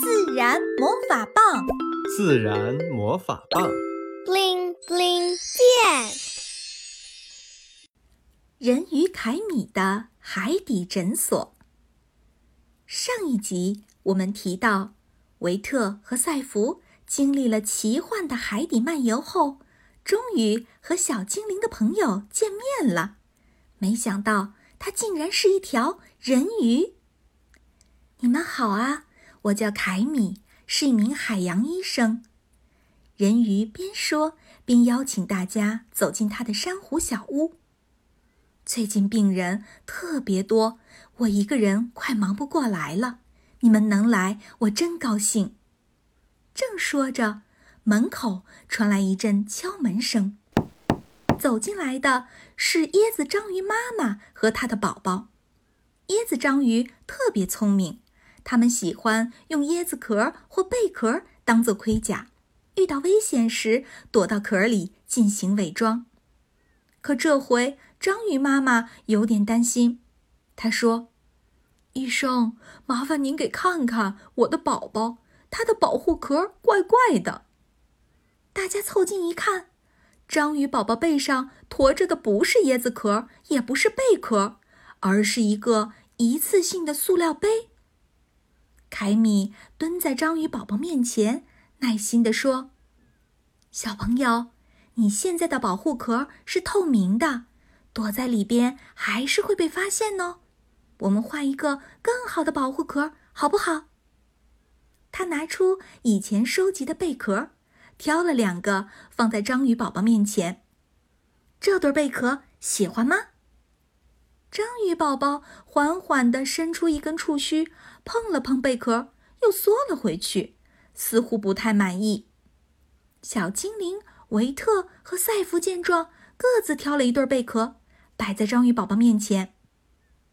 自然魔法棒，自然魔法棒，bling bling 变。人鱼凯米的海底诊所。上一集我们提到，维特和赛弗经历了奇幻的海底漫游后，终于和小精灵的朋友见面了。没想到，他竟然是一条人鱼。你们好啊！我叫凯米，是一名海洋医生。人鱼边说边邀请大家走进他的珊瑚小屋。最近病人特别多，我一个人快忙不过来了。你们能来，我真高兴。正说着，门口传来一阵敲门声。走进来的是椰子章鱼妈妈和她的宝宝。椰子章鱼特别聪明。它们喜欢用椰子壳或贝壳当做盔甲，遇到危险时躲到壳里进行伪装。可这回章鱼妈妈有点担心，她说：“医生，麻烦您给看看我的宝宝，它的保护壳怪怪的。”大家凑近一看，章鱼宝宝背上驮着的不是椰子壳，也不是贝壳，而是一个一次性的塑料杯。凯米蹲在章鱼宝宝面前，耐心地说：“小朋友，你现在的保护壳是透明的，躲在里边还是会被发现呢。我们换一个更好的保护壳，好不好？”他拿出以前收集的贝壳，挑了两个放在章鱼宝宝面前。这对贝壳喜欢吗？章鱼宝宝缓缓地伸出一根触须，碰了碰贝壳，又缩了回去，似乎不太满意。小精灵维特和赛弗见状，各自挑了一对贝壳，摆在章鱼宝宝面前。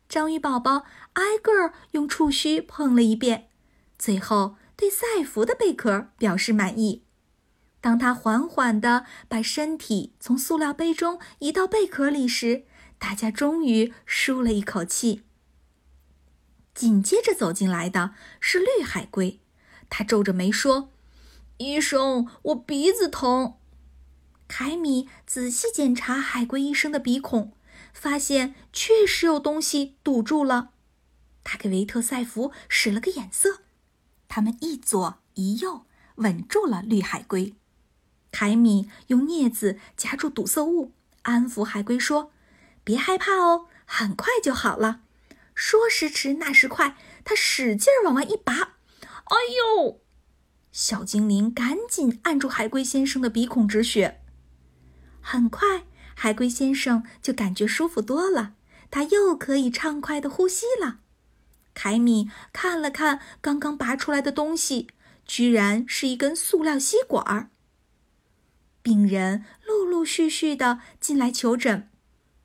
章鱼宝宝挨个儿用触须碰了一遍，最后对赛弗的贝壳表示满意。当他缓缓地把身体从塑料杯中移到贝壳里时，大家终于舒了一口气。紧接着走进来的是绿海龟，他皱着眉说：“医生，我鼻子疼。”凯米仔细检查海龟医生的鼻孔，发现确实有东西堵住了。他给维特赛弗使了个眼色，他们一左一右稳住了绿海龟。凯米用镊子夹住堵塞物，安抚海龟说。别害怕哦，很快就好了。说时迟，那时快，他使劲往外一拔，哎呦！小精灵赶紧按住海龟先生的鼻孔止血。很快，海龟先生就感觉舒服多了，他又可以畅快的呼吸了。凯米看了看刚刚拔出来的东西，居然是一根塑料吸管儿。病人陆陆续续的进来求诊。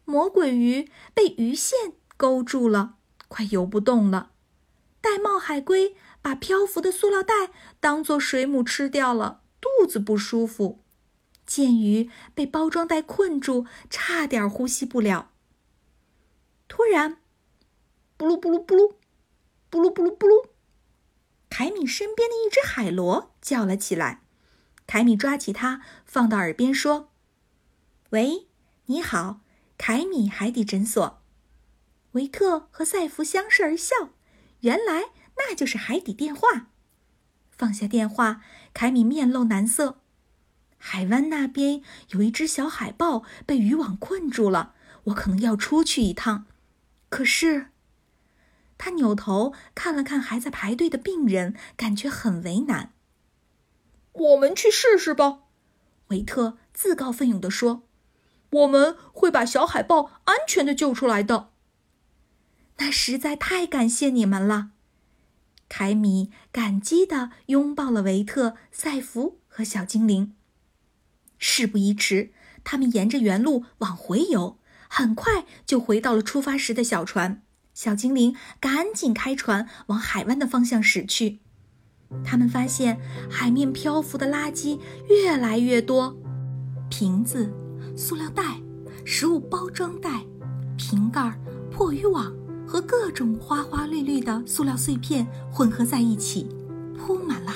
魔鬼鱼被鱼线勾住了，快游不动了。玳瑁海龟把漂浮的塑料袋当做水母吃掉了，肚子不舒服。剑鱼被包装袋困住，差点呼吸不了。突然，布鲁布鲁布鲁，布鲁布鲁布鲁，凯米身边的一只海螺叫了起来。凯米抓起它，放到耳边说：“喂，你好。”凯米海底诊所，维特和赛弗相视而笑。原来那就是海底电话。放下电话，凯米面露难色。海湾那边有一只小海豹被渔网困住了，我可能要出去一趟。可是，他扭头看了看还在排队的病人，感觉很为难。我们去试试吧，维特自告奋勇地说。我们会把小海豹安全的救出来的。那实在太感谢你们了，凯米感激的拥抱了维特、赛弗和小精灵。事不宜迟，他们沿着原路往回游，很快就回到了出发时的小船。小精灵赶紧开船往海湾的方向驶去。他们发现海面漂浮的垃圾越来越多，瓶子。塑料袋、食物包装袋、瓶盖、破渔网和各种花花绿绿的塑料碎片混合在一起，铺满了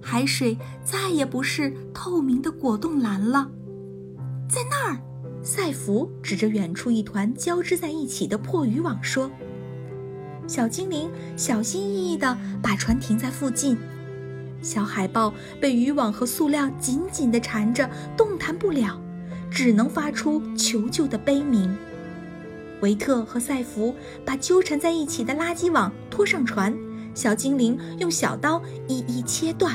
海水再也不是透明的果冻蓝了。在那儿，赛弗指着远处一团交织在一起的破渔网说：“小精灵小心翼翼地把船停在附近。小海豹被渔网和塑料紧紧地缠着，动弹不了，只能发出求救的悲鸣。”维特和赛弗把纠缠在一起的垃圾网拖上船，小精灵用小刀一一切断。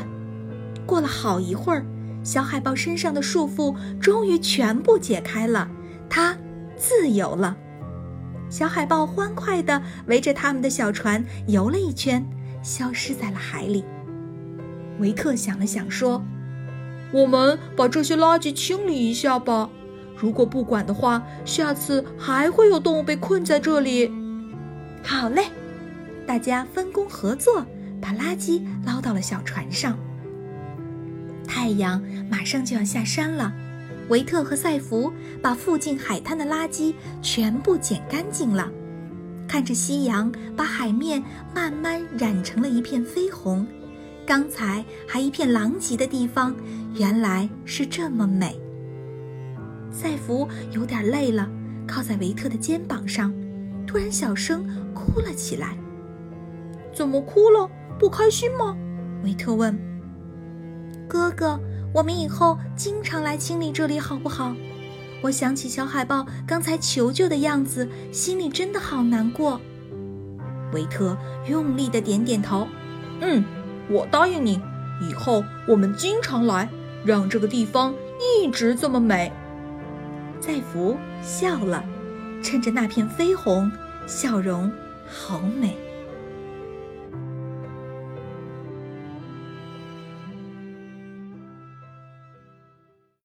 过了好一会儿，小海豹身上的束缚终于全部解开了，它自由了。小海豹欢快地围着他们的小船游了一圈，消失在了海里。维特想了想，说：“我们把这些垃圾清理一下吧。”如果不管的话，下次还会有动物被困在这里。好嘞，大家分工合作，把垃圾捞到了小船上。太阳马上就要下山了，维特和赛弗把附近海滩的垃圾全部捡干净了。看着夕阳把海面慢慢染成了一片绯红，刚才还一片狼藉的地方，原来是这么美。赛弗有点累了，靠在维特的肩膀上，突然小声哭了起来。怎么哭了？不开心吗？维特问。哥哥，我们以后经常来清理这里好不好？我想起小海豹刚才求救的样子，心里真的好难过。维特用力的点点头。嗯，我答应你，以后我们经常来，让这个地方一直这么美。赛福笑了，趁着那片绯红，笑容好美。